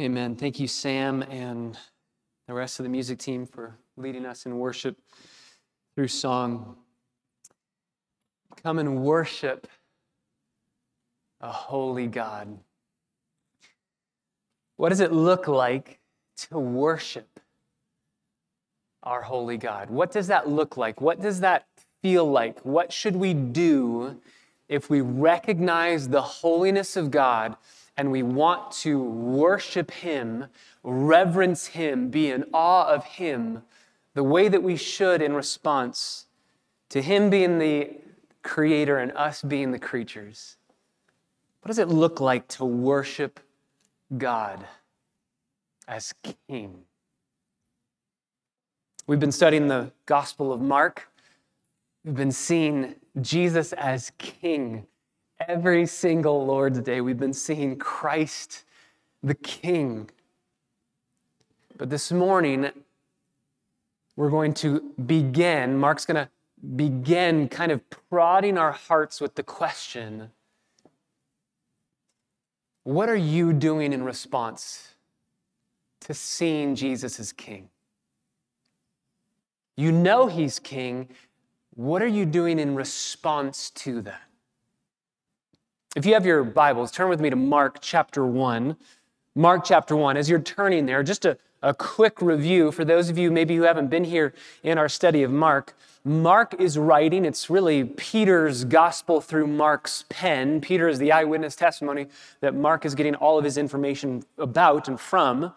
Amen. Thank you, Sam, and the rest of the music team for leading us in worship through song. Come and worship a holy God. What does it look like to worship our holy God? What does that look like? What does that feel like? What should we do if we recognize the holiness of God? And we want to worship Him, reverence Him, be in awe of Him, the way that we should in response to Him being the creator and us being the creatures. What does it look like to worship God as King? We've been studying the Gospel of Mark. We've been seeing Jesus as King Every single Lord's Day, we've been seeing Christ the King. But this morning, we're going to begin, Mark's going to begin kind of prodding our hearts with the question What are you doing in response to seeing Jesus as King? You know He's King. What are you doing in response to that? If you have your Bibles, turn with me to Mark chapter 1. Mark chapter 1. As you're turning there, just a, a quick review for those of you maybe who haven't been here in our study of Mark. Mark is writing, it's really Peter's gospel through Mark's pen. Peter is the eyewitness testimony that Mark is getting all of his information about and from.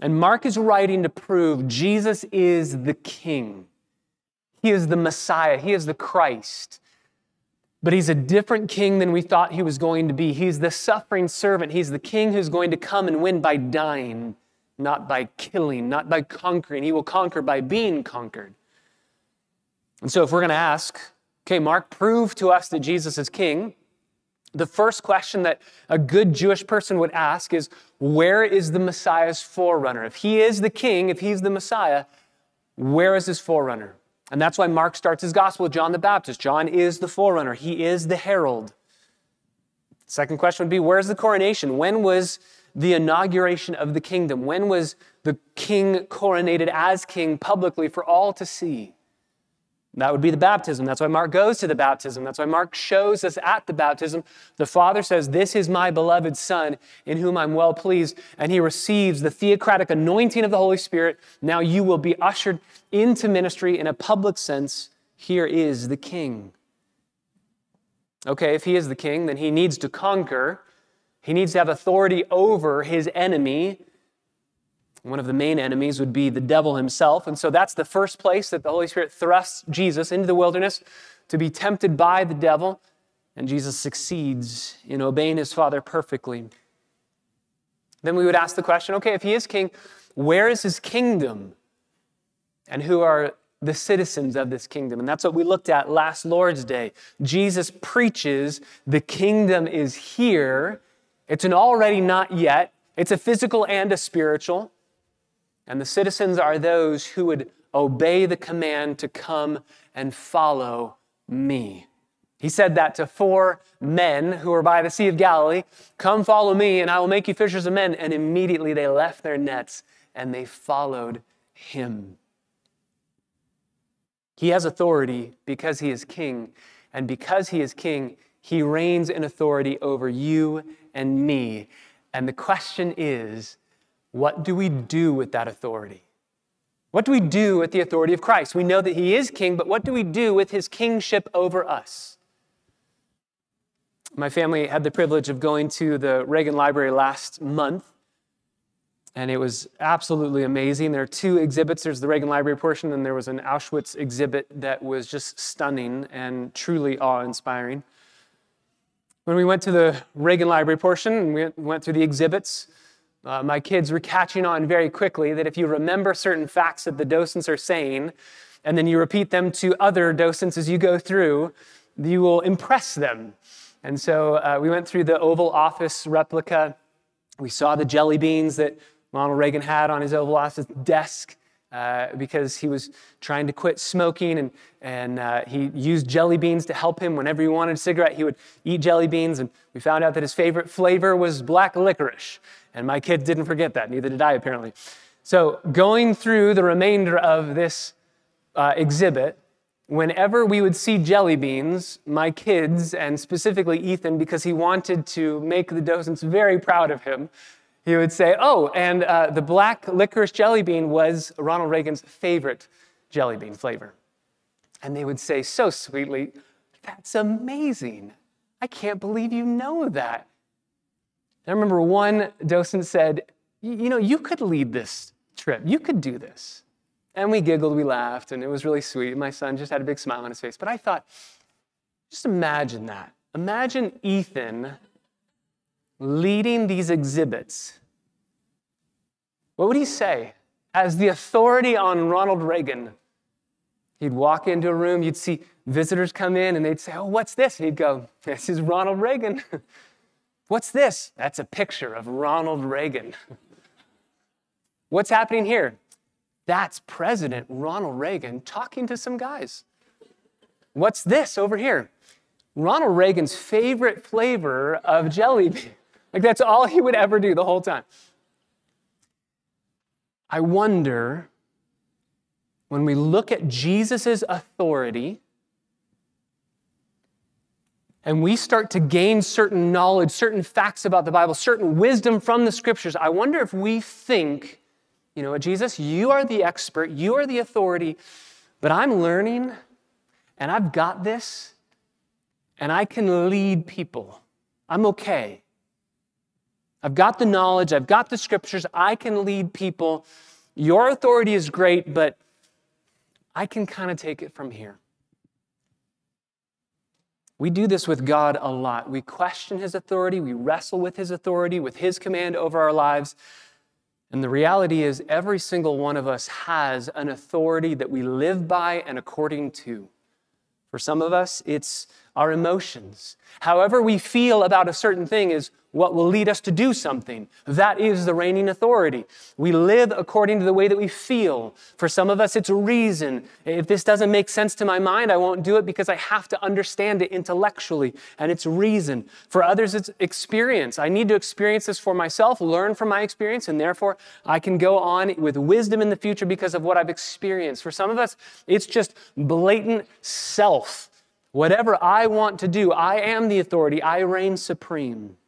And Mark is writing to prove Jesus is the King. He is the Messiah. He is the Christ. But he's a different king than we thought he was going to be. He's the suffering servant. He's the king who's going to come and win by dying, not by killing, not by conquering. He will conquer by being conquered. And so, if we're going to ask, okay, Mark, prove to us that Jesus is king, the first question that a good Jewish person would ask is, where is the Messiah's forerunner? If he is the king, if he's the Messiah, where is his forerunner? And that's why Mark starts his gospel with John the Baptist. John is the forerunner, he is the herald. Second question would be where's the coronation? When was the inauguration of the kingdom? When was the king coronated as king publicly for all to see? That would be the baptism. That's why Mark goes to the baptism. That's why Mark shows us at the baptism. The Father says, This is my beloved Son, in whom I'm well pleased. And he receives the theocratic anointing of the Holy Spirit. Now you will be ushered into ministry in a public sense. Here is the King. Okay, if he is the King, then he needs to conquer. He needs to have authority over his enemy, one of the main enemies would be the devil himself. And so that's the first place that the Holy Spirit thrusts Jesus into the wilderness to be tempted by the devil. And Jesus succeeds in obeying his Father perfectly. Then we would ask the question okay, if he is king, where is his kingdom? And who are the citizens of this kingdom? And that's what we looked at last Lord's Day. Jesus preaches the kingdom is here. It's an already not yet, it's a physical and a spiritual. And the citizens are those who would obey the command to come and follow me. He said that to four men who were by the Sea of Galilee Come follow me, and I will make you fishers of men. And immediately they left their nets and they followed him. He has authority because he is king. And because he is king, he reigns in authority over you and me. And the question is what do we do with that authority? What do we do with the authority of Christ? We know that he is king, but what do we do with his kingship over us? My family had the privilege of going to the Reagan Library last month, and it was absolutely amazing. There are two exhibits there's the Reagan Library portion, and there was an Auschwitz exhibit that was just stunning and truly awe inspiring. When we went to the Reagan Library portion and we went through the exhibits, uh, my kids were catching on very quickly that if you remember certain facts that the docents are saying, and then you repeat them to other docents as you go through, you will impress them. And so uh, we went through the Oval Office replica. We saw the jelly beans that Ronald Reagan had on his Oval Office desk. uh, because he was trying to quit smoking and, and uh, he used jelly beans to help him. Whenever he wanted a cigarette, he would eat jelly beans. And we found out that his favorite flavor was black licorice. And my kids didn't forget that, neither did I, apparently. So, going through the remainder of this uh, exhibit, whenever we would see jelly beans, my kids, and specifically Ethan, because he wanted to make the docents very proud of him, he would say, Oh, and uh, the black licorice jelly bean was Ronald Reagan's favorite jelly bean flavor. And they would say so sweetly, That's amazing. I can't believe you know that. I remember one docent said, You know, you could lead this trip. You could do this. And we giggled, we laughed, and it was really sweet. My son just had a big smile on his face. But I thought, just imagine that. Imagine Ethan leading these exhibits, what would he say? As the authority on Ronald Reagan, he'd walk into a room, you'd see visitors come in, and they'd say, Oh, what's this? And he'd go, This is Ronald Reagan. what's this? That's a picture of Ronald Reagan. what's happening here? That's President Ronald Reagan talking to some guys. What's this over here? Ronald Reagan's favorite flavor of jelly bean. Like that's all he would ever do the whole time. I wonder when we look at Jesus' authority and we start to gain certain knowledge, certain facts about the Bible, certain wisdom from the scriptures, I wonder if we think, you know Jesus, you are the expert, you are the authority, but I'm learning and I've got this and I can lead people. I'm okay. I've got the knowledge, I've got the scriptures, I can lead people. Your authority is great, but I can kind of take it from here. We do this with God a lot. We question His authority, we wrestle with His authority, with His command over our lives. And the reality is, every single one of us has an authority that we live by and according to. For some of us, it's our emotions. However, we feel about a certain thing is what will lead us to do something. That is the reigning authority. We live according to the way that we feel. For some of us, it's reason. If this doesn't make sense to my mind, I won't do it because I have to understand it intellectually, and it's reason. For others, it's experience. I need to experience this for myself, learn from my experience, and therefore I can go on with wisdom in the future because of what I've experienced. For some of us, it's just blatant self. Whatever I want to do, I am the authority, I reign supreme.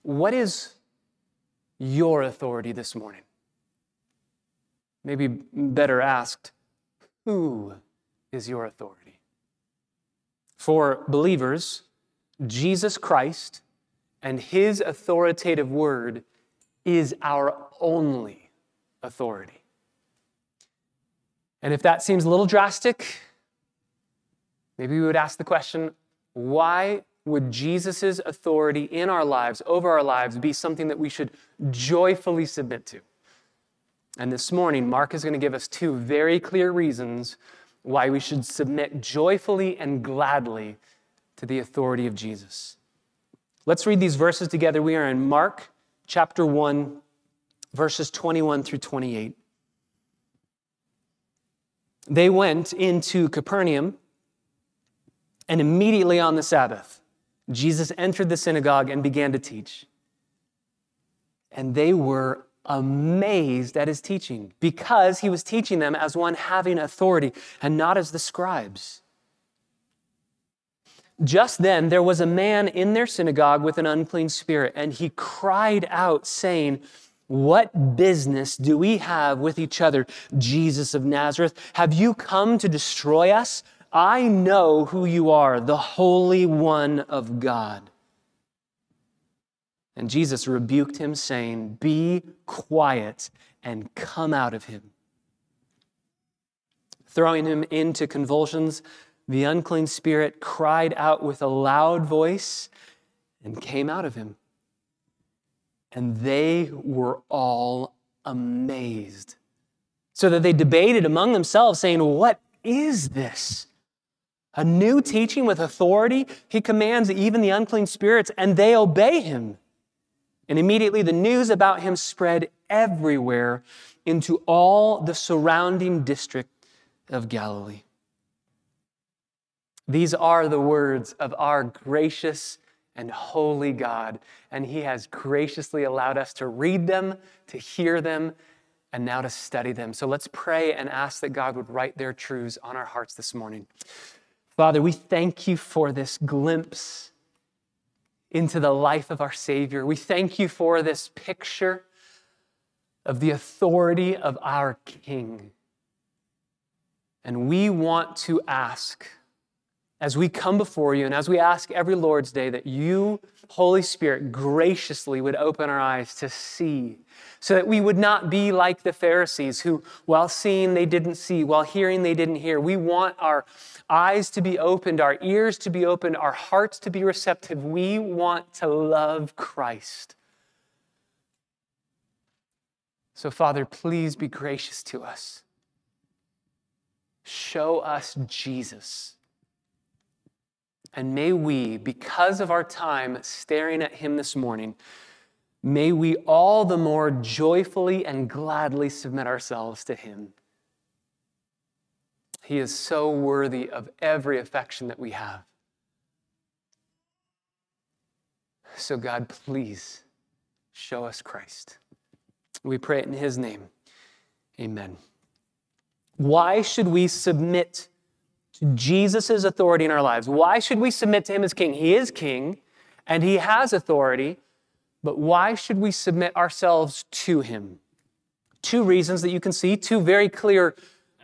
What is your authority this morning? Maybe better asked, who is your authority? For believers, Jesus Christ and his authoritative word is our only authority. And if that seems a little drastic, maybe we would ask the question why would Jesus' authority in our lives, over our lives, be something that we should joyfully submit to? And this morning, Mark is going to give us two very clear reasons why we should submit joyfully and gladly to the authority of Jesus. Let's read these verses together. We are in Mark chapter 1, verses 21 through 28. They went into Capernaum, and immediately on the Sabbath, Jesus entered the synagogue and began to teach. And they were amazed at his teaching because he was teaching them as one having authority and not as the scribes. Just then, there was a man in their synagogue with an unclean spirit, and he cried out, saying, What business do we have with each other, Jesus of Nazareth? Have you come to destroy us? I know who you are, the Holy One of God. And Jesus rebuked him, saying, Be quiet and come out of him. Throwing him into convulsions, the unclean spirit cried out with a loud voice and came out of him. And they were all amazed. So that they debated among themselves, saying, What is this? A new teaching with authority. He commands even the unclean spirits, and they obey him. And immediately the news about him spread everywhere into all the surrounding district of Galilee. These are the words of our gracious and holy God, and He has graciously allowed us to read them, to hear them, and now to study them. So let's pray and ask that God would write their truths on our hearts this morning. Father, we thank you for this glimpse into the life of our Savior. We thank you for this picture of the authority of our King. And we want to ask as we come before you and as we ask every Lord's Day that you, Holy Spirit, graciously would open our eyes to see, so that we would not be like the Pharisees who, while seeing, they didn't see, while hearing, they didn't hear. We want our eyes to be opened, our ears to be opened, our hearts to be receptive. We want to love Christ. So, Father, please be gracious to us. Show us Jesus and may we, because of our time staring at Him this morning, may we all the more joyfully and gladly submit ourselves to Him. He is so worthy of every affection that we have. So, God, please show us Christ. We pray it in His name. Amen. Why should we submit Jesus' authority in our lives. Why should we submit to him as king? He is king and he has authority, but why should we submit ourselves to him? Two reasons that you can see, two very clear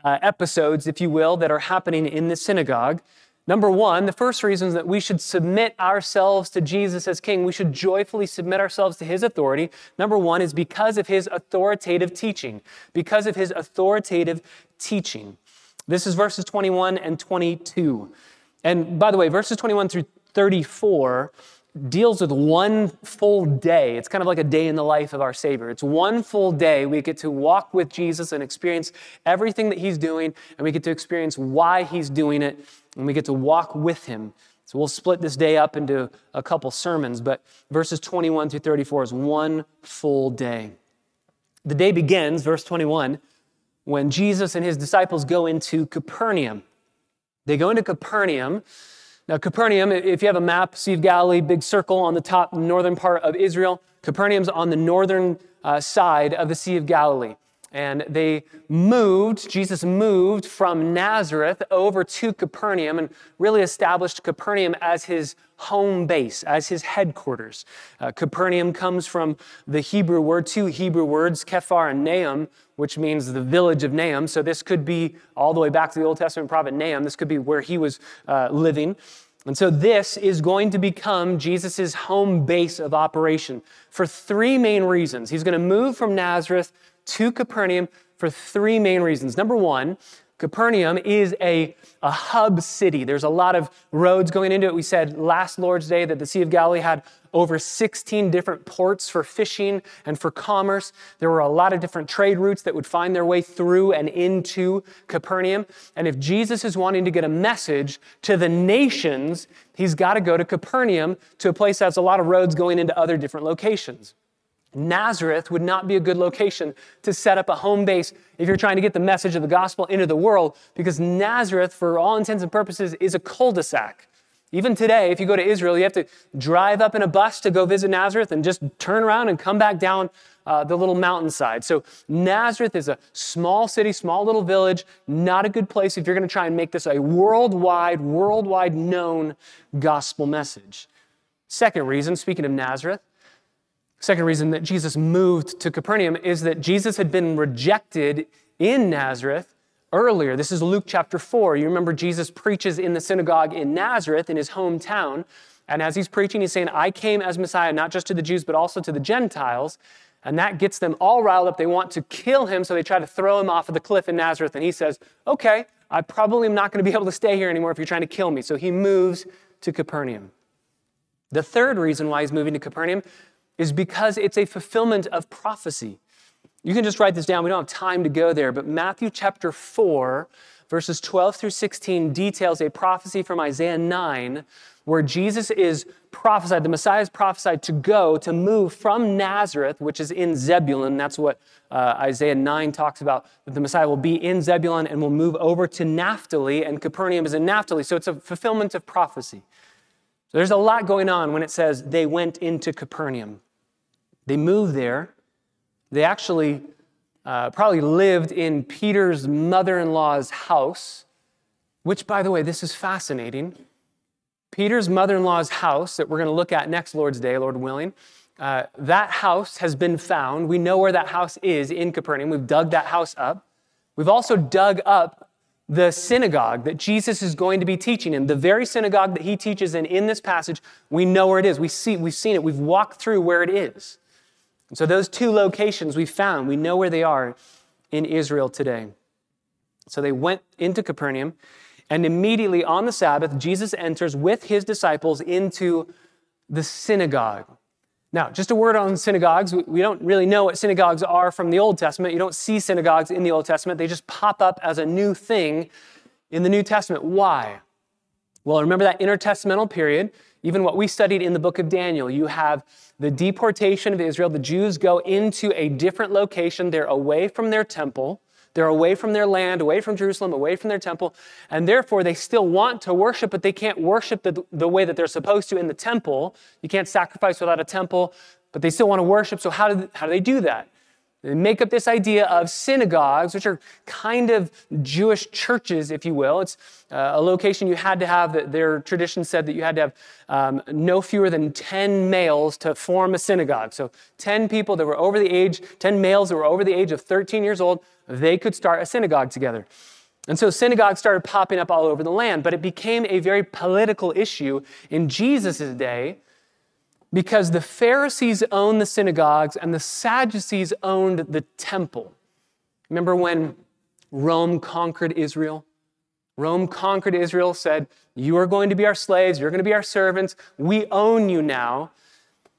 uh, episodes, if you will, that are happening in the synagogue. Number one, the first reason is that we should submit ourselves to Jesus as King. We should joyfully submit ourselves to His authority. Number one is because of His authoritative teaching. Because of His authoritative teaching. This is verses 21 and 22. And by the way, verses 21 through 34 deals with one full day. It's kind of like a day in the life of our Savior. It's one full day. We get to walk with Jesus and experience everything that He's doing, and we get to experience why He's doing it, and we get to walk with Him. So we'll split this day up into a couple sermons, but verses 21 through 34 is one full day. The day begins, verse 21 when Jesus and his disciples go into Capernaum. They go into Capernaum. Now, Capernaum, if you have a map, Sea of Galilee, big circle on the top northern part of Israel. Capernaum's on the northern uh, side of the Sea of Galilee. And they moved, Jesus moved from Nazareth over to Capernaum and really established Capernaum as his home base, as his headquarters. Uh, Capernaum comes from the Hebrew word, two Hebrew words, Kephar and Nahum, which means the village of Nahum. So this could be all the way back to the Old Testament prophet Nahum. This could be where he was uh, living. And so this is going to become Jesus' home base of operation for three main reasons. He's going to move from Nazareth to Capernaum for three main reasons. Number one, Capernaum is a, a hub city. There's a lot of roads going into it. We said last Lord's Day that the Sea of Galilee had over 16 different ports for fishing and for commerce. There were a lot of different trade routes that would find their way through and into Capernaum. And if Jesus is wanting to get a message to the nations, he's got to go to Capernaum to a place that has a lot of roads going into other different locations. Nazareth would not be a good location to set up a home base if you're trying to get the message of the gospel into the world, because Nazareth, for all intents and purposes, is a cul de sac. Even today, if you go to Israel, you have to drive up in a bus to go visit Nazareth and just turn around and come back down uh, the little mountainside. So, Nazareth is a small city, small little village, not a good place if you're going to try and make this a worldwide, worldwide known gospel message. Second reason, speaking of Nazareth, Second reason that Jesus moved to Capernaum is that Jesus had been rejected in Nazareth earlier. This is Luke chapter 4. You remember Jesus preaches in the synagogue in Nazareth, in his hometown. And as he's preaching, he's saying, I came as Messiah, not just to the Jews, but also to the Gentiles. And that gets them all riled up. They want to kill him, so they try to throw him off of the cliff in Nazareth. And he says, Okay, I probably am not going to be able to stay here anymore if you're trying to kill me. So he moves to Capernaum. The third reason why he's moving to Capernaum is because it's a fulfillment of prophecy. You can just write this down. We don't have time to go there, but Matthew chapter 4, verses 12 through 16 details a prophecy from Isaiah 9 where Jesus is prophesied, the Messiah is prophesied to go, to move from Nazareth, which is in Zebulun. That's what uh, Isaiah 9 talks about, that the Messiah will be in Zebulun and will move over to Naphtali, and Capernaum is in Naphtali. So it's a fulfillment of prophecy. So there's a lot going on when it says they went into Capernaum. They moved there. They actually uh, probably lived in Peter's mother in law's house, which, by the way, this is fascinating Peter's mother in law's house that we're going to look at next Lord's Day, Lord willing, uh, that house has been found. We know where that house is in Capernaum. We've dug that house up. We've also dug up the synagogue that Jesus is going to be teaching in. The very synagogue that he teaches in in this passage, we know where it is. We see, we've seen it. We've walked through where it is. And so those two locations we found, we know where they are in Israel today. So they went into Capernaum. And immediately on the Sabbath, Jesus enters with his disciples into the synagogue. Now, just a word on synagogues. We don't really know what synagogues are from the Old Testament. You don't see synagogues in the Old Testament, they just pop up as a new thing in the New Testament. Why? Well, remember that intertestamental period, even what we studied in the book of Daniel. You have the deportation of Israel. The Jews go into a different location, they're away from their temple. They're away from their land, away from Jerusalem, away from their temple, and therefore they still want to worship, but they can't worship the, the way that they're supposed to in the temple. You can't sacrifice without a temple, but they still want to worship. So, how do, how do they do that? Make up this idea of synagogues, which are kind of Jewish churches, if you will. It's uh, a location you had to have, their tradition said that you had to have um, no fewer than 10 males to form a synagogue. So 10 people that were over the age, 10 males that were over the age of 13 years old, they could start a synagogue together. And so synagogues started popping up all over the land, but it became a very political issue in Jesus' day because the Pharisees owned the synagogues and the Sadducees owned the temple. Remember when Rome conquered Israel? Rome conquered Israel, said, You are going to be our slaves, you're going to be our servants, we own you now,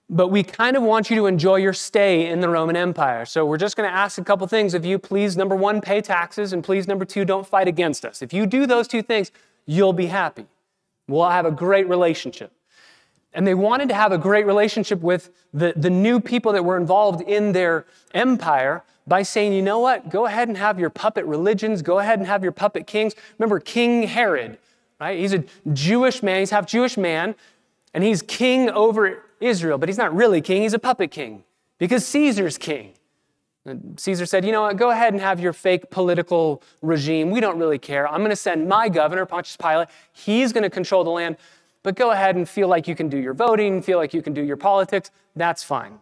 but we kind of want you to enjoy your stay in the Roman Empire. So we're just going to ask a couple things of you. Please, number one, pay taxes, and please, number two, don't fight against us. If you do those two things, you'll be happy. We'll have a great relationship. And they wanted to have a great relationship with the, the new people that were involved in their empire by saying, you know what, go ahead and have your puppet religions, go ahead and have your puppet kings. Remember King Herod, right? He's a Jewish man, he's half Jewish man, and he's king over Israel, but he's not really king, he's a puppet king because Caesar's king. And Caesar said, You know what? Go ahead and have your fake political regime. We don't really care. I'm going to send my governor, Pontius Pilate. He's going to control the land but go ahead and feel like you can do your voting, feel like you can do your politics, that's fine.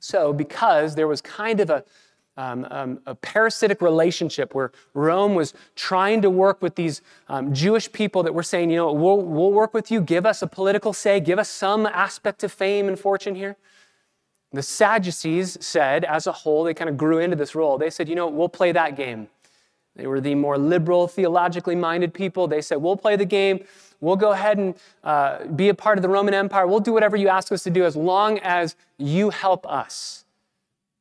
So, because there was kind of a, um, um, a parasitic relationship where Rome was trying to work with these um, Jewish people that were saying, you know, we'll, we'll work with you, give us a political say, give us some aspect of fame and fortune here. The Sadducees said, as a whole, they kind of grew into this role. They said, you know, we'll play that game. They were the more liberal, theologically minded people. They said, we'll play the game. We'll go ahead and uh, be a part of the Roman Empire. We'll do whatever you ask us to do as long as you help us.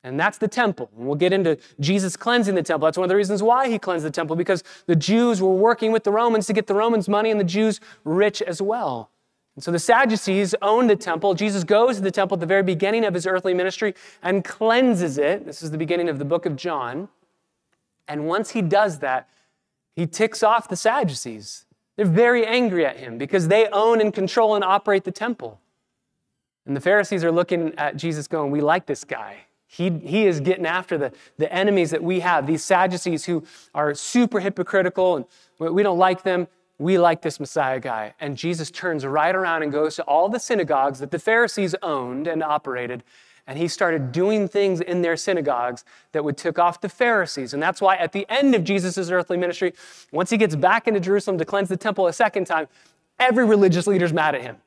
And that's the temple. And we'll get into Jesus cleansing the temple. That's one of the reasons why he cleansed the temple, because the Jews were working with the Romans to get the Romans money and the Jews rich as well. And so the Sadducees owned the temple. Jesus goes to the temple at the very beginning of his earthly ministry and cleanses it. This is the beginning of the book of John. And once he does that, he ticks off the Sadducees. They're very angry at him because they own and control and operate the temple. And the Pharisees are looking at Jesus going, We like this guy. He, he is getting after the, the enemies that we have, these Sadducees who are super hypocritical and we don't like them. We like this Messiah guy. And Jesus turns right around and goes to all the synagogues that the Pharisees owned and operated and he started doing things in their synagogues that would tick off the Pharisees. And that's why at the end of Jesus' earthly ministry, once he gets back into Jerusalem to cleanse the temple a second time, every religious leader's mad at him.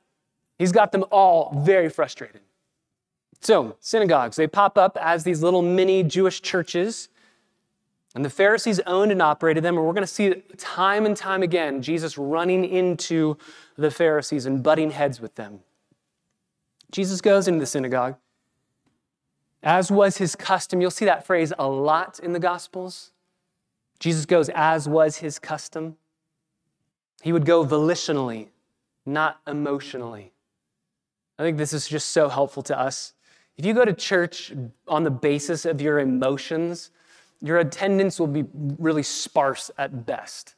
He's got them all very frustrated. So, synagogues, they pop up as these little mini Jewish churches. And the Pharisees owned and operated them. And we're going to see time and time again Jesus running into the Pharisees and butting heads with them. Jesus goes into the synagogue. As was his custom, you'll see that phrase a lot in the Gospels. Jesus goes as was his custom. He would go volitionally, not emotionally. I think this is just so helpful to us. If you go to church on the basis of your emotions, your attendance will be really sparse at best.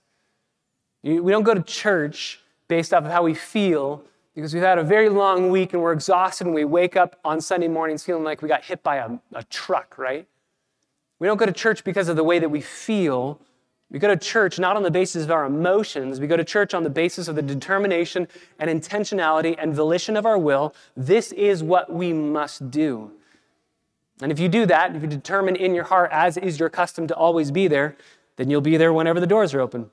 We don't go to church based off of how we feel because we've had a very long week and we're exhausted and we wake up on Sunday mornings feeling like we got hit by a, a truck, right? We don't go to church because of the way that we feel. We go to church not on the basis of our emotions. We go to church on the basis of the determination and intentionality and volition of our will. This is what we must do. And if you do that, if you determine in your heart, as is your custom to always be there, then you'll be there whenever the doors are open.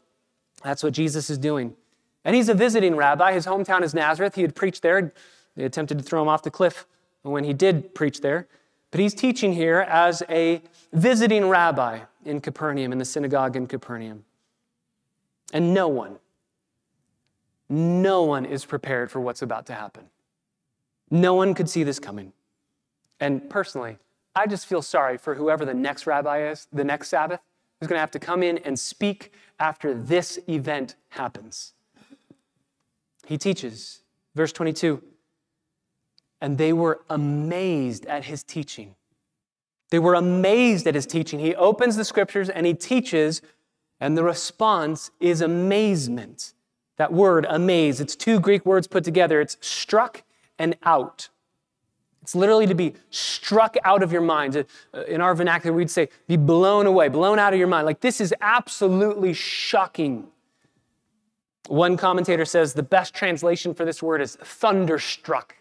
That's what Jesus is doing. And he's a visiting rabbi. His hometown is Nazareth. He had preached there. They attempted to throw him off the cliff when he did preach there. But he's teaching here as a visiting rabbi in Capernaum, in the synagogue in Capernaum. And no one, no one is prepared for what's about to happen. No one could see this coming. And personally, I just feel sorry for whoever the next rabbi is, the next Sabbath, who's going to have to come in and speak after this event happens. He teaches, verse 22, and they were amazed at his teaching. They were amazed at his teaching. He opens the scriptures and he teaches, and the response is amazement. That word, amaze, it's two Greek words put together. It's struck and out. It's literally to be struck out of your mind. Uh, in our vernacular, we'd say be blown away, blown out of your mind. Like this is absolutely shocking. One commentator says the best translation for this word is thunderstruck.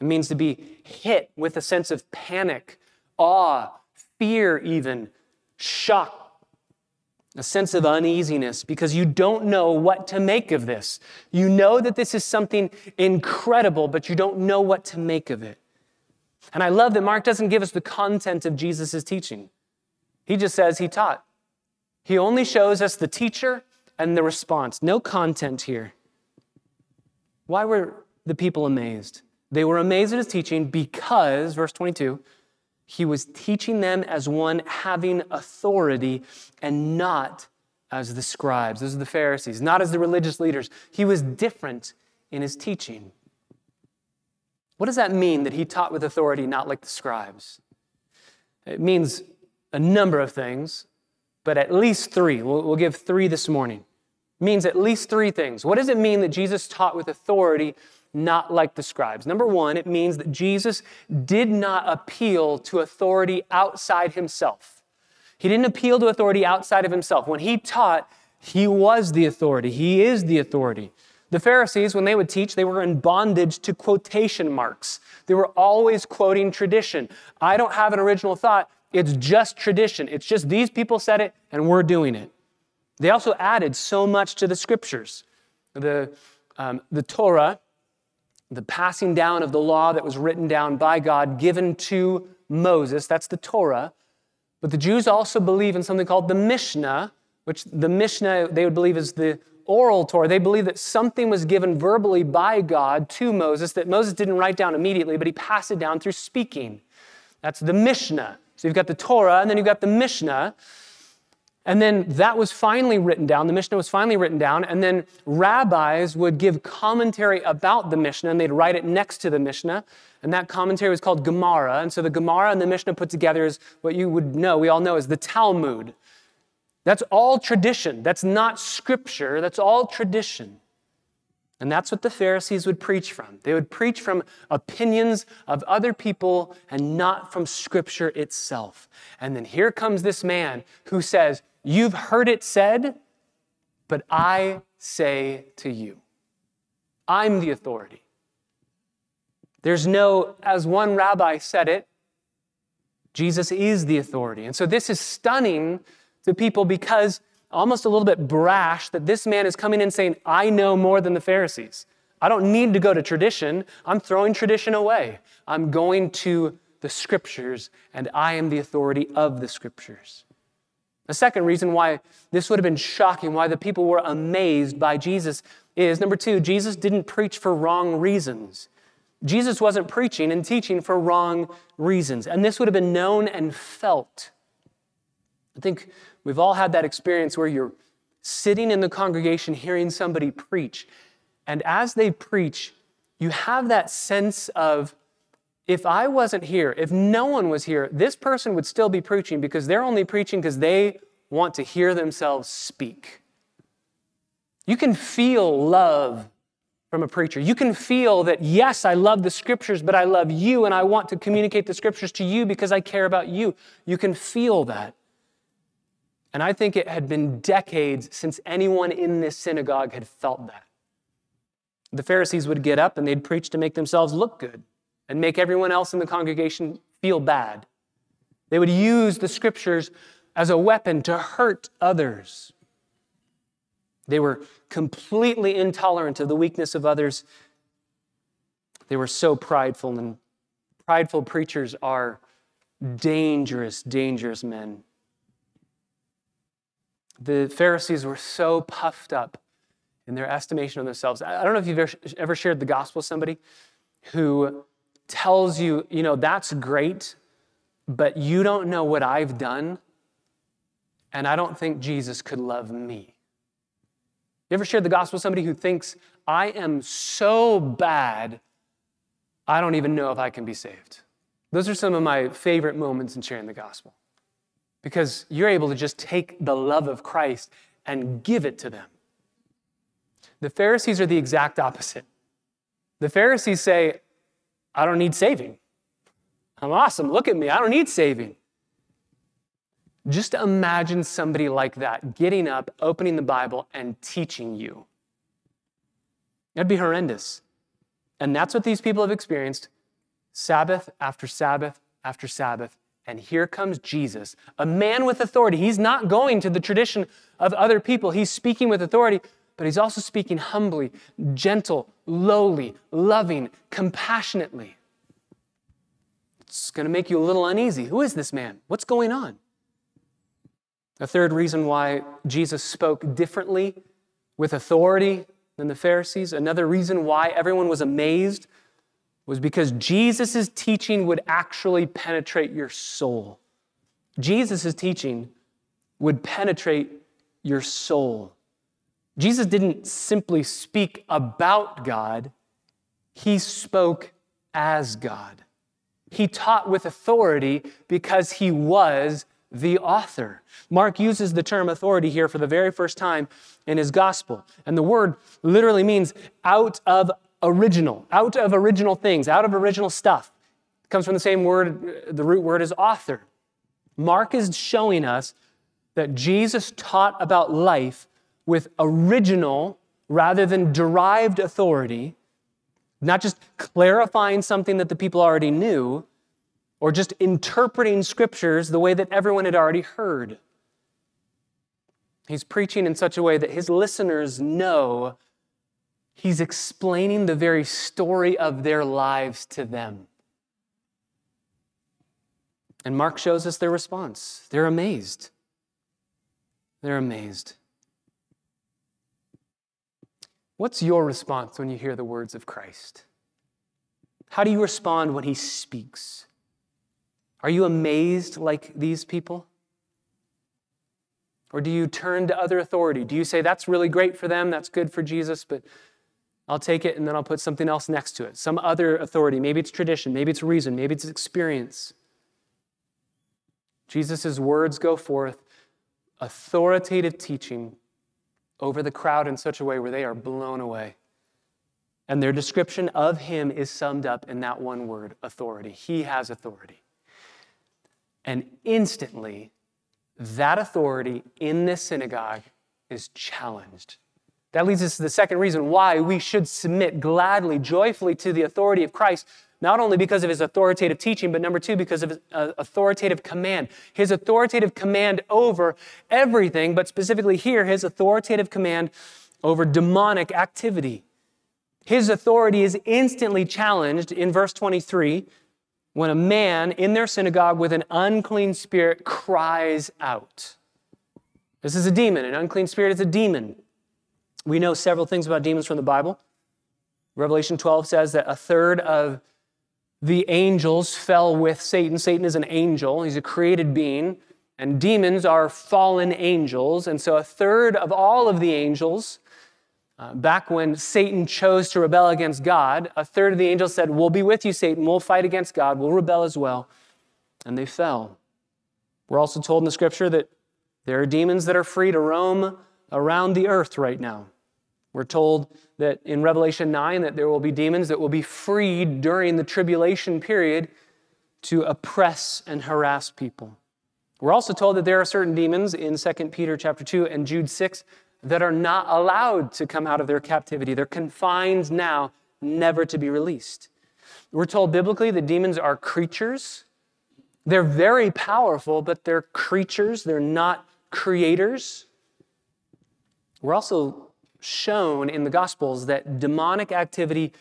It means to be hit with a sense of panic, awe, fear, even shock, a sense of uneasiness because you don't know what to make of this. You know that this is something incredible, but you don't know what to make of it. And I love that Mark doesn't give us the content of Jesus' teaching. He just says he taught. He only shows us the teacher and the response. No content here. Why were the people amazed? They were amazed at his teaching because, verse 22, he was teaching them as one having authority and not as the scribes. Those are the Pharisees, not as the religious leaders. He was different in his teaching. What does that mean that he taught with authority, not like the scribes? It means a number of things, but at least three. We'll, we'll give three this morning. Means at least three things. What does it mean that Jesus taught with authority not like the scribes. Number one, it means that Jesus did not appeal to authority outside himself. He didn't appeal to authority outside of himself. When he taught, he was the authority, he is the authority. The Pharisees, when they would teach, they were in bondage to quotation marks. They were always quoting tradition. I don't have an original thought. It's just tradition. It's just these people said it and we're doing it. They also added so much to the scriptures. The, um, the Torah the passing down of the law that was written down by God, given to Moses. That's the Torah. But the Jews also believe in something called the Mishnah, which the Mishnah they would believe is the oral Torah. They believe that something was given verbally by God to Moses that Moses didn't write down immediately, but he passed it down through speaking. That's the Mishnah. So you've got the Torah, and then you've got the Mishnah. And then that was finally written down. The Mishnah was finally written down. And then rabbis would give commentary about the Mishnah and they'd write it next to the Mishnah. And that commentary was called Gemara. And so the Gemara and the Mishnah put together is what you would know, we all know, is the Talmud. That's all tradition. That's not scripture. That's all tradition. And that's what the Pharisees would preach from. They would preach from opinions of other people and not from scripture itself. And then here comes this man who says, You've heard it said, but I say to you, I'm the authority. There's no, as one rabbi said it, Jesus is the authority. And so this is stunning to people because almost a little bit brash that this man is coming in saying, I know more than the Pharisees. I don't need to go to tradition. I'm throwing tradition away. I'm going to the scriptures, and I am the authority of the scriptures. The second reason why this would have been shocking, why the people were amazed by Jesus, is number two, Jesus didn't preach for wrong reasons. Jesus wasn't preaching and teaching for wrong reasons. And this would have been known and felt. I think we've all had that experience where you're sitting in the congregation hearing somebody preach. And as they preach, you have that sense of if I wasn't here, if no one was here, this person would still be preaching because they're only preaching because they want to hear themselves speak. You can feel love from a preacher. You can feel that, yes, I love the scriptures, but I love you and I want to communicate the scriptures to you because I care about you. You can feel that. And I think it had been decades since anyone in this synagogue had felt that. The Pharisees would get up and they'd preach to make themselves look good and make everyone else in the congregation feel bad. They would use the scriptures as a weapon to hurt others. They were completely intolerant of the weakness of others. They were so prideful, and prideful preachers are dangerous, dangerous men. The Pharisees were so puffed up in their estimation of themselves. I don't know if you've ever shared the gospel with somebody who tells you, you know, that's great, but you don't know what I've done, and I don't think Jesus could love me. You ever shared the gospel with somebody who thinks, I am so bad, I don't even know if I can be saved? Those are some of my favorite moments in sharing the gospel because you're able to just take the love of Christ and give it to them. The Pharisees are the exact opposite. The Pharisees say, I don't need saving. I'm awesome. Look at me. I don't need saving. Just imagine somebody like that getting up, opening the Bible, and teaching you. That'd be horrendous. And that's what these people have experienced Sabbath after Sabbath after Sabbath. And here comes Jesus, a man with authority. He's not going to the tradition of other people, he's speaking with authority, but he's also speaking humbly, gentle, lowly, loving, compassionately. It's going to make you a little uneasy. Who is this man? What's going on? A third reason why Jesus spoke differently with authority than the Pharisees, another reason why everyone was amazed was because Jesus' teaching would actually penetrate your soul. Jesus' teaching would penetrate your soul. Jesus didn't simply speak about God, he spoke as God. He taught with authority because he was the author. Mark uses the term authority here for the very first time in his gospel. And the word literally means out of original, out of original things, out of original stuff. It comes from the same word, the root word is author. Mark is showing us that Jesus taught about life with original rather than derived authority, not just clarifying something that the people already knew, or just interpreting scriptures the way that everyone had already heard. He's preaching in such a way that his listeners know he's explaining the very story of their lives to them. And Mark shows us their response. They're amazed. They're amazed. What's your response when you hear the words of Christ? How do you respond when he speaks? Are you amazed like these people? Or do you turn to other authority? Do you say, that's really great for them, that's good for Jesus, but I'll take it and then I'll put something else next to it? Some other authority. Maybe it's tradition, maybe it's reason, maybe it's experience. Jesus' words go forth, authoritative teaching over the crowd in such a way where they are blown away. And their description of him is summed up in that one word authority. He has authority. And instantly, that authority in this synagogue is challenged. That leads us to the second reason why we should submit gladly, joyfully to the authority of Christ, not only because of his authoritative teaching, but number two, because of his uh, authoritative command. His authoritative command over everything, but specifically here, his authoritative command over demonic activity. His authority is instantly challenged in verse 23 when a man in their synagogue with an unclean spirit cries out. This is a demon. An unclean spirit is a demon. We know several things about demons from the Bible. Revelation 12 says that a third of the angels fell with Satan. Satan is an angel, he's a created being. And demons are fallen angels. And so a third of all of the angels, uh, back when Satan chose to rebel against God, a third of the angels said, We'll be with you, Satan. We'll fight against God. We'll rebel as well. And they fell. We're also told in the scripture that there are demons that are free to roam around the earth right now. We're told that in Revelation 9 that there will be demons that will be freed during the tribulation period to oppress and harass people. We're also told that there are certain demons in 2 Peter chapter 2 and Jude 6 that are not allowed to come out of their captivity. They're confined now, never to be released. We're told biblically that demons are creatures. They're very powerful, but they're creatures, they're not creators. We're also shown in the Gospels that demonic activity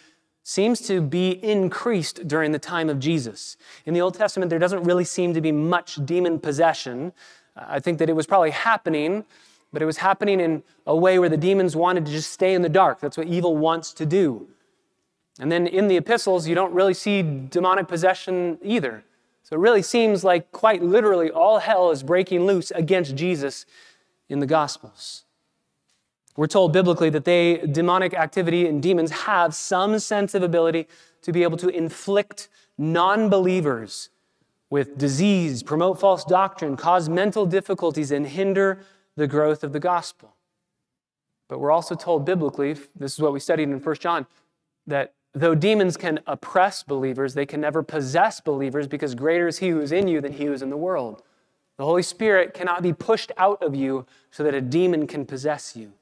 seems to be increased during the time of Jesus. In the Old Testament, there doesn't really seem to be much demon possession. Uh, I think that it was probably happening, but it was happening in a way where the demons wanted to just stay in the dark. That's what evil wants to do. And then in the epistles, you don't really see demonic possession either. So it really seems like quite literally all hell is breaking loose against Jesus in the Gospels. We're told biblically that they, demonic activity and demons, have some sense of ability to be able to inflict non believers with disease, promote false doctrine, cause mental difficulties, and hinder the growth of the gospel. But we're also told biblically, this is what we studied in 1 John, that though demons can oppress believers, they can never possess believers because greater is he who is in you than he who is in the world. The Holy Spirit cannot be pushed out of you so that a demon can possess you.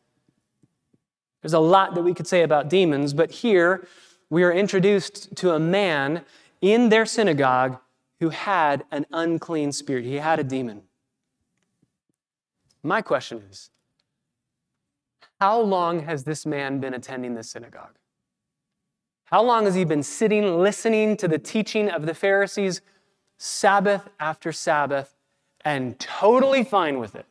There's a lot that we could say about demons, but here we are introduced to a man in their synagogue who had an unclean spirit. He had a demon. My question is how long has this man been attending this synagogue? How long has he been sitting, listening to the teaching of the Pharisees Sabbath after Sabbath and totally fine with it?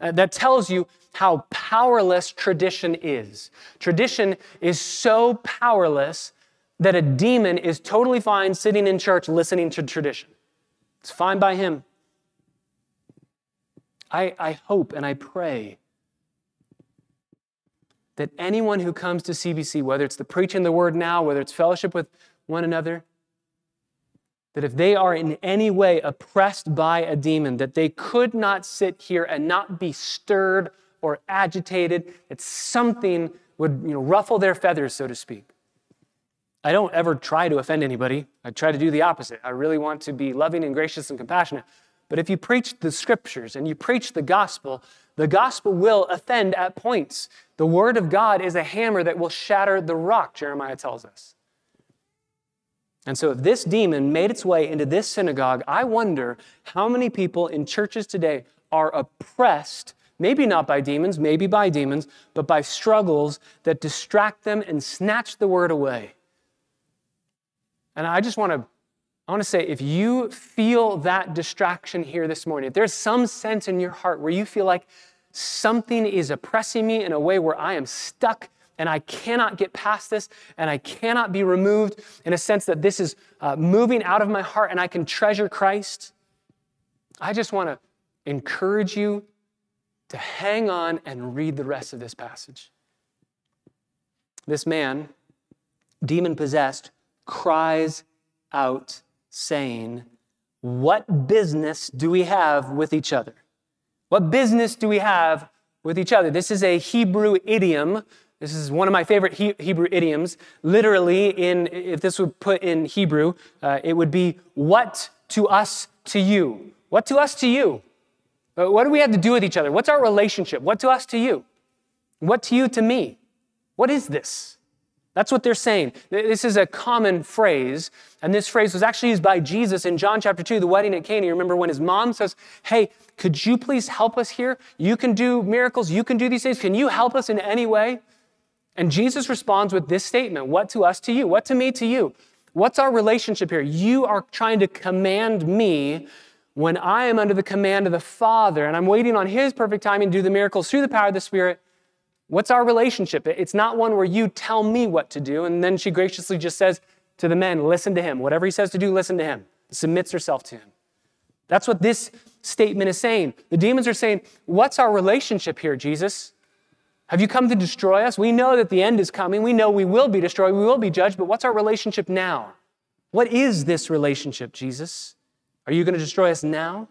Uh, that tells you how powerless tradition is. Tradition is so powerless that a demon is totally fine sitting in church listening to tradition. It's fine by him. I, I hope and I pray that anyone who comes to CBC, whether it's the preaching the word now, whether it's fellowship with one another, that if they are in any way oppressed by a demon, that they could not sit here and not be stirred or agitated, that something would you know, ruffle their feathers, so to speak. I don't ever try to offend anybody. I try to do the opposite. I really want to be loving and gracious and compassionate. But if you preach the scriptures and you preach the gospel, the gospel will offend at points. The word of God is a hammer that will shatter the rock, Jeremiah tells us. And so, if this demon made its way into this synagogue, I wonder how many people in churches today are oppressed, maybe not by demons, maybe by demons, but by struggles that distract them and snatch the word away. And I just want to I want to say if you feel that distraction here this morning, if there's some sense in your heart where you feel like something is oppressing me in a way where I am stuck and I cannot get past this, and I cannot be removed in a sense that this is uh, moving out of my heart and I can treasure Christ, I just want to encourage you to hang on and read the rest of this passage. This man, demon possessed, cries out, saying, What business do we have with each other? What business do we have with each other? This is a Hebrew idiom this is one of my favorite he- Hebrew idioms. Literally, in if this would put in Hebrew, uh, it would be "What to us to you." What to us to you? Uh, what do we have to do with each other? What's our relationship? What to us to you? What to you to me? What is this? That's what they're saying. This is a common phrase, and this phrase was actually used by Jesus in John chapter 2, the wedding at Cana. You remember when his mom says, Hey, could you please help us here? You can do miracles, you can do these things. Can you help us in any way? And Jesus responds with this statement What to us to you? What to me to you? What's our relationship here? You are trying to command me when I am under the command of the Father and I'm waiting on His perfect timing to do the miracles through the power of the Spirit. What's our relationship? It's not one where you tell me what to do. And then she graciously just says to the men, Listen to Him. Whatever He says to do, listen to Him. Submits herself to Him. That's what this statement is saying. The demons are saying, What's our relationship here, Jesus? Have you come to destroy us? We know that the end is coming. We know we will be destroyed. We will be judged. But what's our relationship now? What is this relationship, Jesus? Are you going to destroy us now?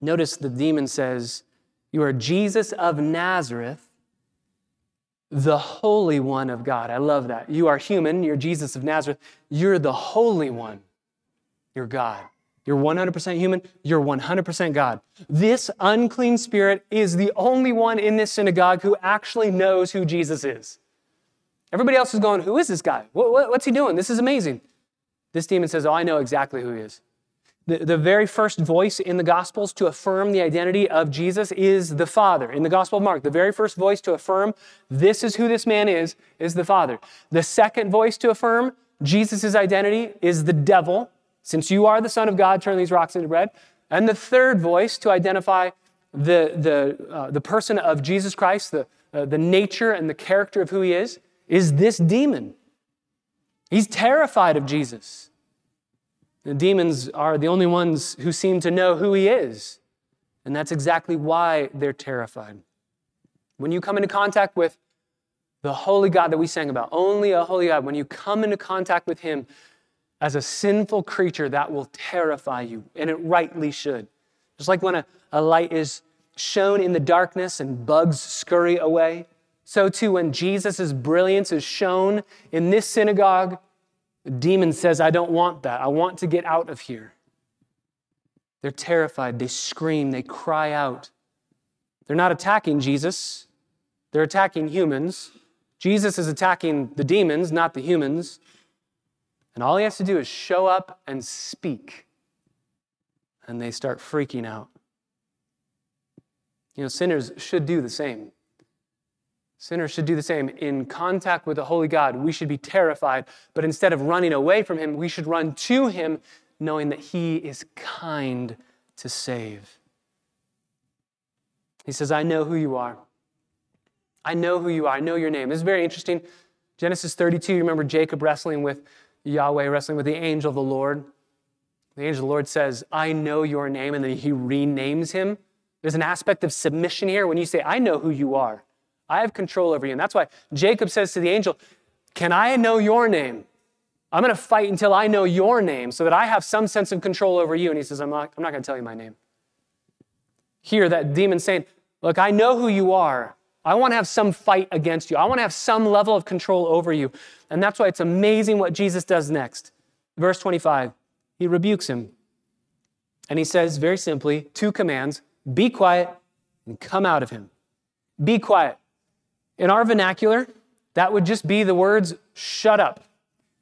Notice the demon says, You are Jesus of Nazareth, the Holy One of God. I love that. You are human. You're Jesus of Nazareth. You're the Holy One. You're God. You're 100% human. You're 100% God. This unclean spirit is the only one in this synagogue who actually knows who Jesus is. Everybody else is going, Who is this guy? what's he doing? This is amazing. This demon says, Oh, I know exactly who he is. The, the very first voice in the Gospels to affirm the identity of Jesus is the Father. In the Gospel of Mark, the very first voice to affirm this is who this man is, is the Father. The second voice to affirm Jesus' identity is the devil. Since you are the Son of God, turn these rocks into bread. And the third voice to identify the, the, uh, the person of Jesus Christ, the, uh, the nature and the character of who he is, is this demon. He's terrified of Jesus. The demons are the only ones who seem to know who he is. And that's exactly why they're terrified. When you come into contact with the holy God that we sang about, only a holy God, when you come into contact with him as a sinful creature, that will terrify you, and it rightly should. Just like when a, a light is shown in the darkness and bugs scurry away, so too when Jesus' brilliance is shown in this synagogue the demon says, I don't want that. I want to get out of here. They're terrified. They scream. They cry out. They're not attacking Jesus, they're attacking humans. Jesus is attacking the demons, not the humans. And all he has to do is show up and speak. And they start freaking out. You know, sinners should do the same. Sinners should do the same. In contact with the Holy God, we should be terrified, but instead of running away from Him, we should run to Him, knowing that He is kind to save. He says, I know who you are. I know who you are. I know your name. This is very interesting. Genesis 32, you remember Jacob wrestling with Yahweh, wrestling with the angel of the Lord. The angel of the Lord says, I know your name, and then he renames him. There's an aspect of submission here when you say, I know who you are. I have control over you. And that's why Jacob says to the angel, Can I know your name? I'm going to fight until I know your name so that I have some sense of control over you. And he says, I'm not, I'm not going to tell you my name. Here, that demon saying, Look, I know who you are. I want to have some fight against you. I want to have some level of control over you. And that's why it's amazing what Jesus does next. Verse 25, he rebukes him. And he says very simply, two commands be quiet and come out of him. Be quiet. In our vernacular, that would just be the words, shut up.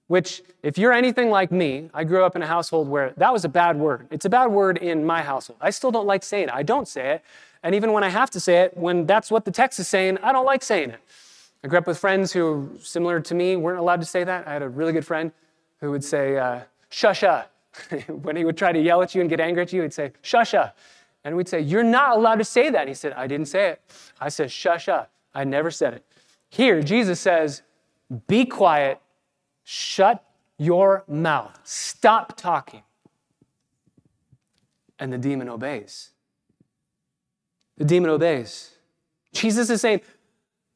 Which, if you're anything like me, I grew up in a household where that was a bad word. It's a bad word in my household. I still don't like saying it. I don't say it. And even when I have to say it, when that's what the text is saying, I don't like saying it. I grew up with friends who, similar to me, weren't allowed to say that. I had a really good friend who would say, uh, shusha. when he would try to yell at you and get angry at you, he'd say, shusha. And we'd say, You're not allowed to say that. he said, I didn't say it. I said, shusha. I never said it. Here, Jesus says, Be quiet, shut your mouth, stop talking. And the demon obeys. The demon obeys. Jesus is saying,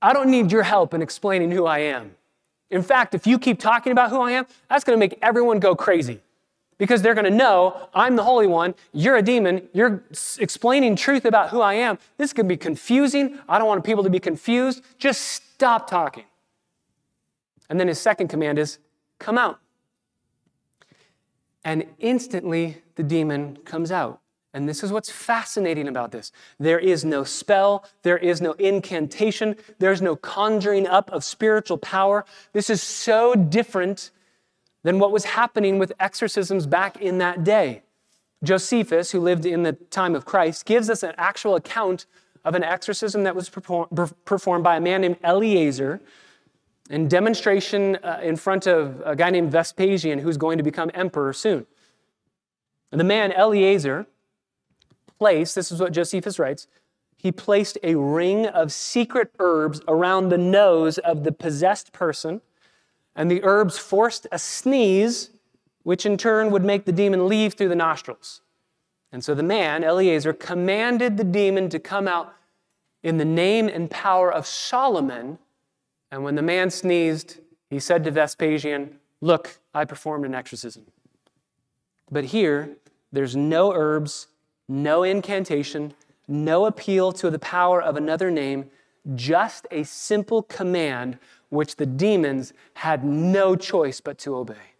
I don't need your help in explaining who I am. In fact, if you keep talking about who I am, that's going to make everyone go crazy because they're going to know I'm the Holy One, you're a demon, you're explaining truth about who I am. This could be confusing. I don't want people to be confused. Just stop talking. And then his second command is come out. And instantly the demon comes out. And this is what's fascinating about this. There is no spell, there is no incantation, there's no conjuring up of spiritual power. This is so different than what was happening with exorcisms back in that day. Josephus, who lived in the time of Christ, gives us an actual account of an exorcism that was performed by a man named Eleazar in demonstration uh, in front of a guy named Vespasian, who's going to become emperor soon. And the man, Eleazar, placed, this is what Josephus writes, he placed a ring of secret herbs around the nose of the possessed person and the herbs forced a sneeze, which in turn would make the demon leave through the nostrils. And so the man, Eleazar, commanded the demon to come out in the name and power of Solomon. And when the man sneezed, he said to Vespasian, Look, I performed an exorcism. But here, there's no herbs, no incantation, no appeal to the power of another name, just a simple command which the demons had no choice but to obey.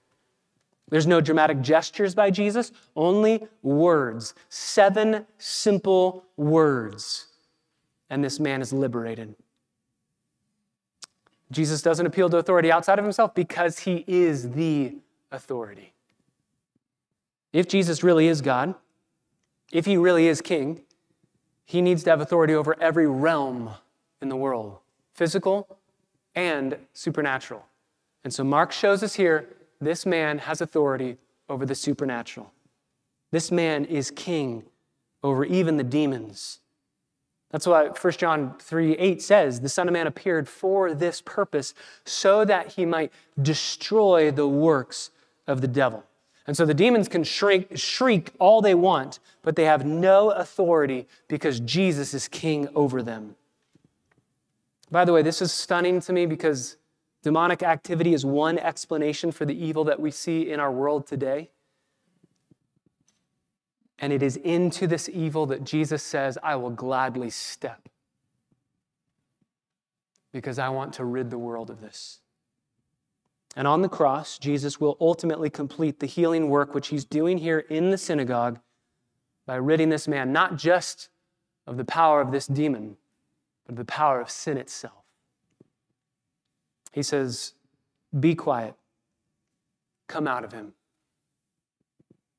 There's no dramatic gestures by Jesus, only words. Seven simple words. And this man is liberated. Jesus doesn't appeal to authority outside of himself because he is the authority. If Jesus really is God, if he really is king, he needs to have authority over every realm in the world physical and supernatural. And so Mark shows us here this man has authority over the supernatural. This man is king over even the demons. That's why 1 John 3 8 says, The Son of Man appeared for this purpose, so that he might destroy the works of the devil. And so the demons can shrink, shriek all they want, but they have no authority because Jesus is king over them. By the way, this is stunning to me because demonic activity is one explanation for the evil that we see in our world today. And it is into this evil that Jesus says, I will gladly step because I want to rid the world of this. And on the cross, Jesus will ultimately complete the healing work which he's doing here in the synagogue by ridding this man not just of the power of this demon, but of the power of sin itself. He says, Be quiet, come out of him.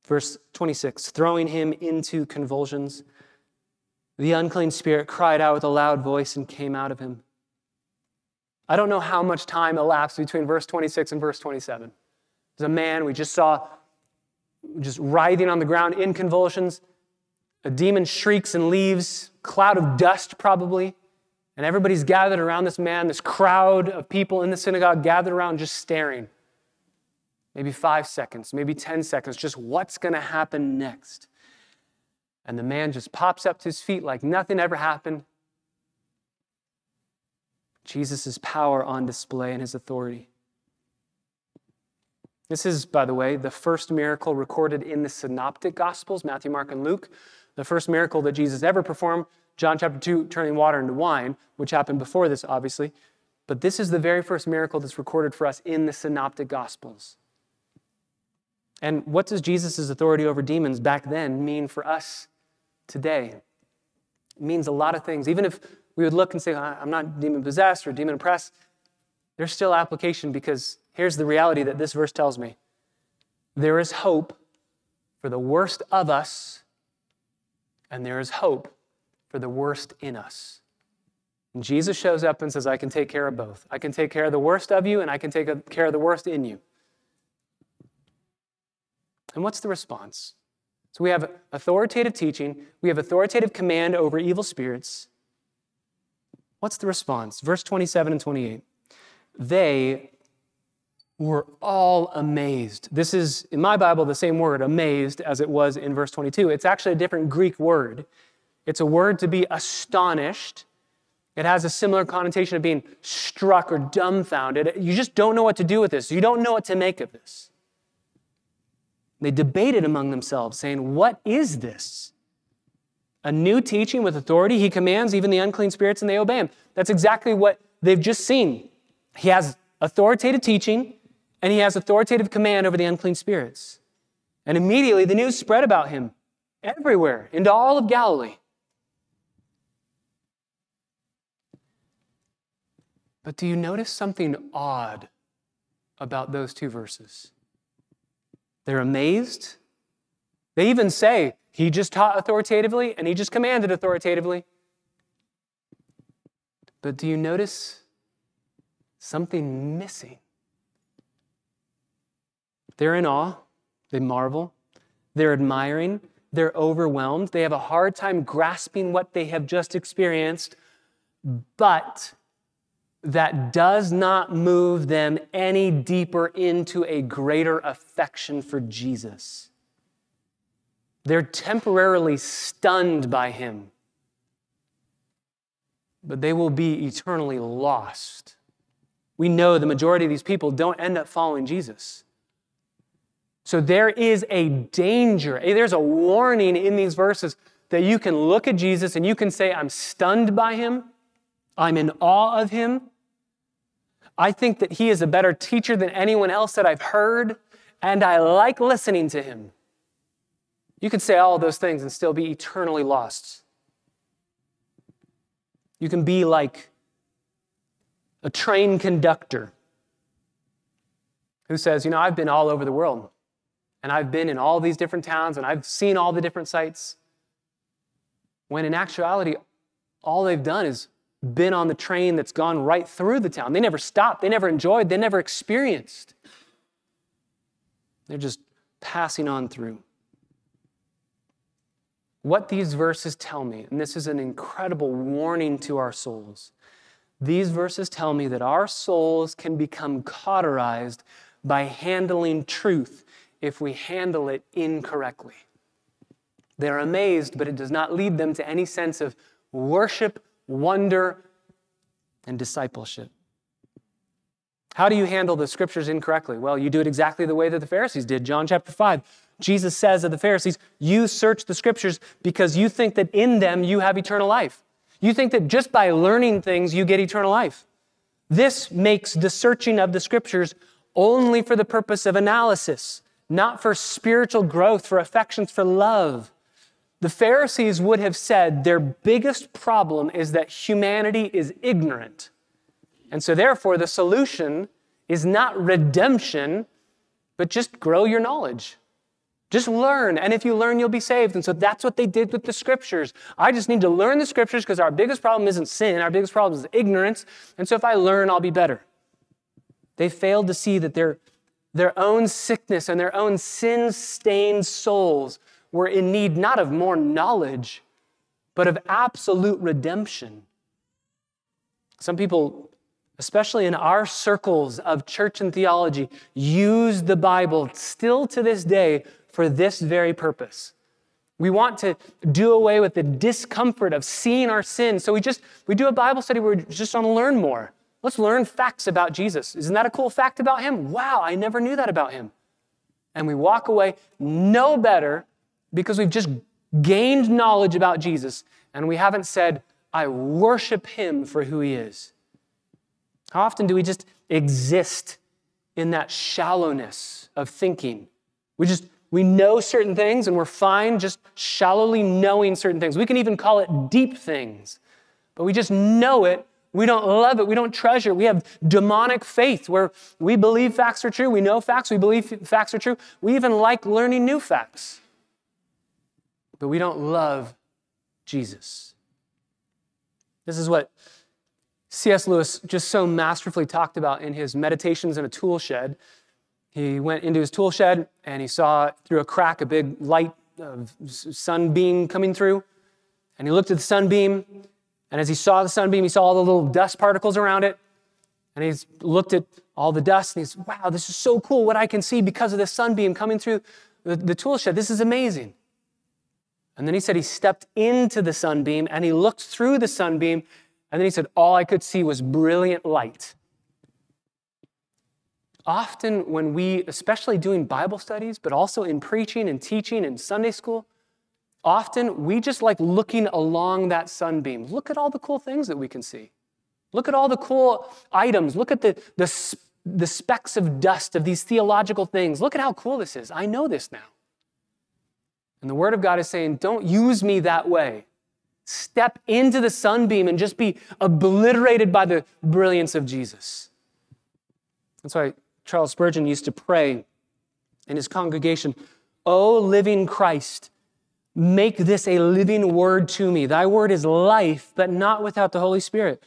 Verse 26 throwing him into convulsions, the unclean spirit cried out with a loud voice and came out of him. I don't know how much time elapsed between verse 26 and verse 27. There's a man we just saw just writhing on the ground in convulsions. A demon shrieks and leaves, cloud of dust probably. And everybody's gathered around this man, this crowd of people in the synagogue gathered around just staring. Maybe five seconds, maybe 10 seconds, just what's going to happen next? And the man just pops up to his feet like nothing ever happened. Jesus' power on display and his authority. This is, by the way, the first miracle recorded in the synoptic gospels Matthew, Mark, and Luke. The first miracle that Jesus ever performed, John chapter 2, turning water into wine, which happened before this, obviously. But this is the very first miracle that's recorded for us in the synoptic gospels. And what does Jesus' authority over demons back then mean for us today? It means a lot of things. Even if we would look and say, I'm not demon possessed or demon oppressed, there's still application because here's the reality that this verse tells me there is hope for the worst of us, and there is hope for the worst in us. And Jesus shows up and says, I can take care of both. I can take care of the worst of you, and I can take care of the worst in you. And what's the response? So we have authoritative teaching, we have authoritative command over evil spirits. What's the response? Verse 27 and 28. They were all amazed. This is, in my Bible, the same word, amazed, as it was in verse 22. It's actually a different Greek word. It's a word to be astonished. It has a similar connotation of being struck or dumbfounded. You just don't know what to do with this. You don't know what to make of this. They debated among themselves, saying, What is this? A new teaching with authority. He commands even the unclean spirits and they obey him. That's exactly what they've just seen. He has authoritative teaching and he has authoritative command over the unclean spirits. And immediately the news spread about him everywhere into all of Galilee. But do you notice something odd about those two verses? They're amazed. They even say, he just taught authoritatively and he just commanded authoritatively. But do you notice something missing? They're in awe, they marvel, they're admiring, they're overwhelmed, they have a hard time grasping what they have just experienced, but that does not move them any deeper into a greater affection for Jesus. They're temporarily stunned by him, but they will be eternally lost. We know the majority of these people don't end up following Jesus. So there is a danger, there's a warning in these verses that you can look at Jesus and you can say, I'm stunned by him, I'm in awe of him. I think that he is a better teacher than anyone else that I've heard, and I like listening to him. You can say all those things and still be eternally lost. You can be like a train conductor who says, You know, I've been all over the world and I've been in all these different towns and I've seen all the different sites. When in actuality, all they've done is been on the train that's gone right through the town. They never stopped, they never enjoyed, they never experienced. They're just passing on through. What these verses tell me, and this is an incredible warning to our souls, these verses tell me that our souls can become cauterized by handling truth if we handle it incorrectly. They're amazed, but it does not lead them to any sense of worship, wonder, and discipleship. How do you handle the scriptures incorrectly? Well, you do it exactly the way that the Pharisees did. John chapter 5. Jesus says of the Pharisees, You search the scriptures because you think that in them you have eternal life. You think that just by learning things you get eternal life. This makes the searching of the scriptures only for the purpose of analysis not for spiritual growth, for affections, for love. The Pharisees would have said their biggest problem is that humanity is ignorant. And so, therefore, the solution is not redemption, but just grow your knowledge. Just learn. And if you learn, you'll be saved. And so that's what they did with the scriptures. I just need to learn the scriptures because our biggest problem isn't sin, our biggest problem is ignorance. And so if I learn, I'll be better. They failed to see that their their own sickness and their own sin stained souls were in need not of more knowledge, but of absolute redemption. Some people, especially in our circles of church and theology, use the Bible still to this day for this very purpose. We want to do away with the discomfort of seeing our sin. So we just we do a Bible study where we just want to learn more. Let's learn facts about Jesus. Isn't that a cool fact about him? Wow, I never knew that about him. And we walk away no better because we've just gained knowledge about Jesus and we haven't said, I worship him for who he is. How often do we just exist in that shallowness of thinking? We just we know certain things and we're fine just shallowly knowing certain things. We can even call it deep things. But we just know it we don't love it. We don't treasure. We have demonic faith where we believe facts are true. We know facts. We believe facts are true. We even like learning new facts. But we don't love Jesus. This is what C.S. Lewis just so masterfully talked about in his Meditations in a Tool Shed. He went into his tool shed and he saw through a crack a big light of sunbeam coming through. And he looked at the sunbeam and as he saw the sunbeam, he saw all the little dust particles around it. And he's looked at all the dust and he's, wow, this is so cool what I can see because of the sunbeam coming through the, the tool shed. This is amazing. And then he said he stepped into the sunbeam and he looked through the sunbeam. And then he said, all I could see was brilliant light. Often, when we, especially doing Bible studies, but also in preaching and teaching and Sunday school, Often we just like looking along that sunbeam. Look at all the cool things that we can see. Look at all the cool items. Look at the, the, the specks of dust of these theological things. Look at how cool this is. I know this now. And the Word of God is saying, don't use me that way. Step into the sunbeam and just be obliterated by the brilliance of Jesus. That's why Charles Spurgeon used to pray in his congregation, O living Christ, Make this a living word to me. Thy word is life, but not without the Holy Spirit.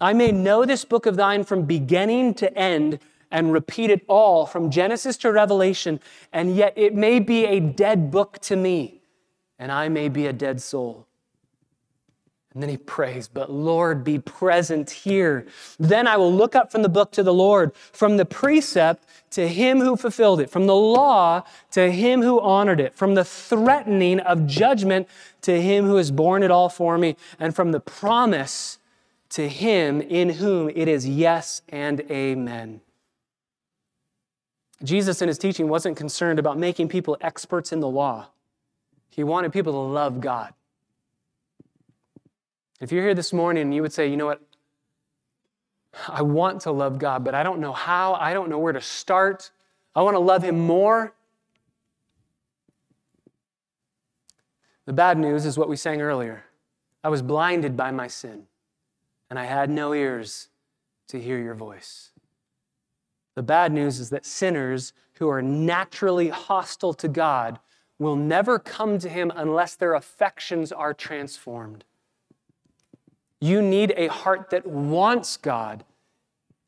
I may know this book of thine from beginning to end and repeat it all from Genesis to Revelation, and yet it may be a dead book to me, and I may be a dead soul. And then he prays, But Lord, be present here. Then I will look up from the book to the Lord, from the precept to him who fulfilled it, from the law to him who honored it, from the threatening of judgment to him who has borne it all for me, and from the promise to him in whom it is yes and amen. Jesus in his teaching wasn't concerned about making people experts in the law. He wanted people to love God. If you're here this morning and you would say, you know what, I want to love God, but I don't know how, I don't know where to start. I want to love Him more. The bad news is what we sang earlier. I was blinded by my sin, and I had no ears to hear your voice. The bad news is that sinners who are naturally hostile to God will never come to Him unless their affections are transformed. You need a heart that wants God,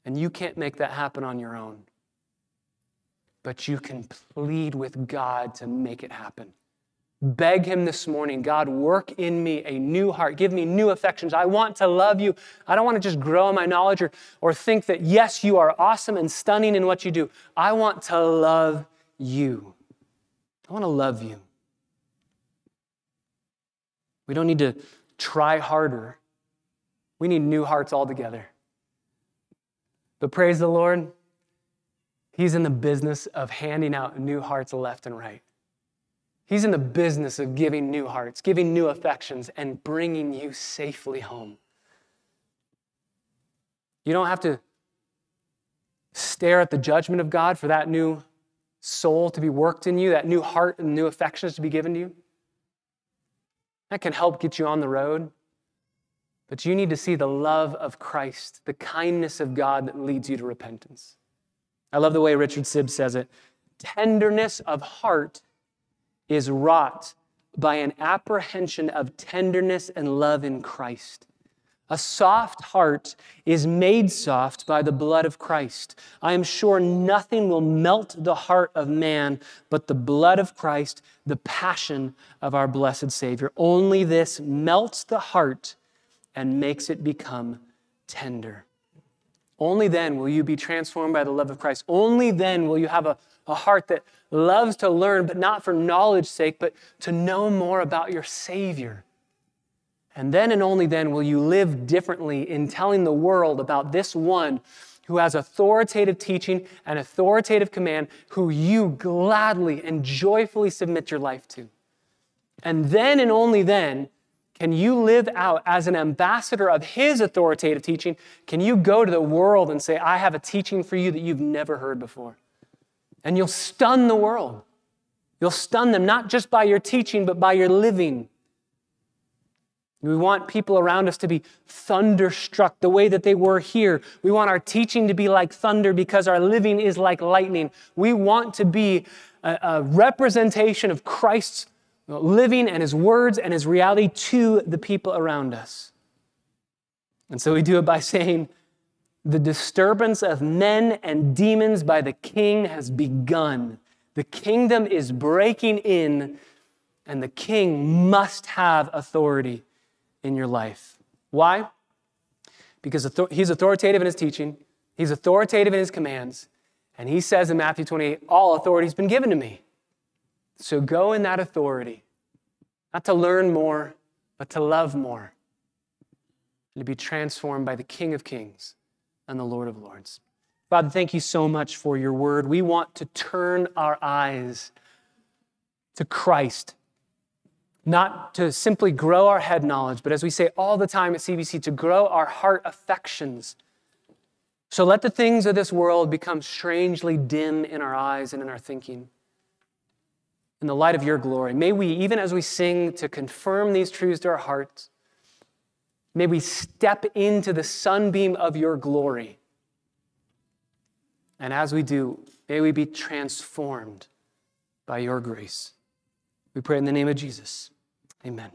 and you can't make that happen on your own. But you can plead with God to make it happen. Beg Him this morning God, work in me a new heart. Give me new affections. I want to love you. I don't want to just grow in my knowledge or, or think that, yes, you are awesome and stunning in what you do. I want to love you. I want to love you. We don't need to try harder. We need new hearts altogether. But praise the Lord, He's in the business of handing out new hearts left and right. He's in the business of giving new hearts, giving new affections, and bringing you safely home. You don't have to stare at the judgment of God for that new soul to be worked in you, that new heart and new affections to be given to you. That can help get you on the road. But you need to see the love of Christ, the kindness of God that leads you to repentance. I love the way Richard Sibbes says it. Tenderness of heart is wrought by an apprehension of tenderness and love in Christ. A soft heart is made soft by the blood of Christ. I am sure nothing will melt the heart of man but the blood of Christ, the passion of our blessed Savior. Only this melts the heart and makes it become tender. Only then will you be transformed by the love of Christ. Only then will you have a, a heart that loves to learn, but not for knowledge's sake, but to know more about your Savior. And then and only then will you live differently in telling the world about this one who has authoritative teaching and authoritative command, who you gladly and joyfully submit your life to. And then and only then can you live out as an ambassador of His authoritative teaching? Can you go to the world and say, I have a teaching for you that you've never heard before? And you'll stun the world. You'll stun them not just by your teaching, but by your living. We want people around us to be thunderstruck the way that they were here. We want our teaching to be like thunder because our living is like lightning. We want to be a, a representation of Christ's living and his words and his reality to the people around us. And so we do it by saying, the disturbance of men and demons by the king has begun. The kingdom is breaking in, and the king must have authority in your life. Why? Because he's authoritative in his teaching, he's authoritative in his commands, and he says in Matthew 28 All authority has been given to me. So go in that authority, not to learn more, but to love more, and to be transformed by the King of Kings and the Lord of Lords. Father, thank you so much for your word. We want to turn our eyes to Christ, not to simply grow our head knowledge, but as we say all the time at CBC, to grow our heart affections. So let the things of this world become strangely dim in our eyes and in our thinking in the light of your glory. May we, even as we sing to confirm these truths to our hearts, may we step into the sunbeam of your glory. And as we do, may we be transformed by your grace. We pray in the name of Jesus. Amen.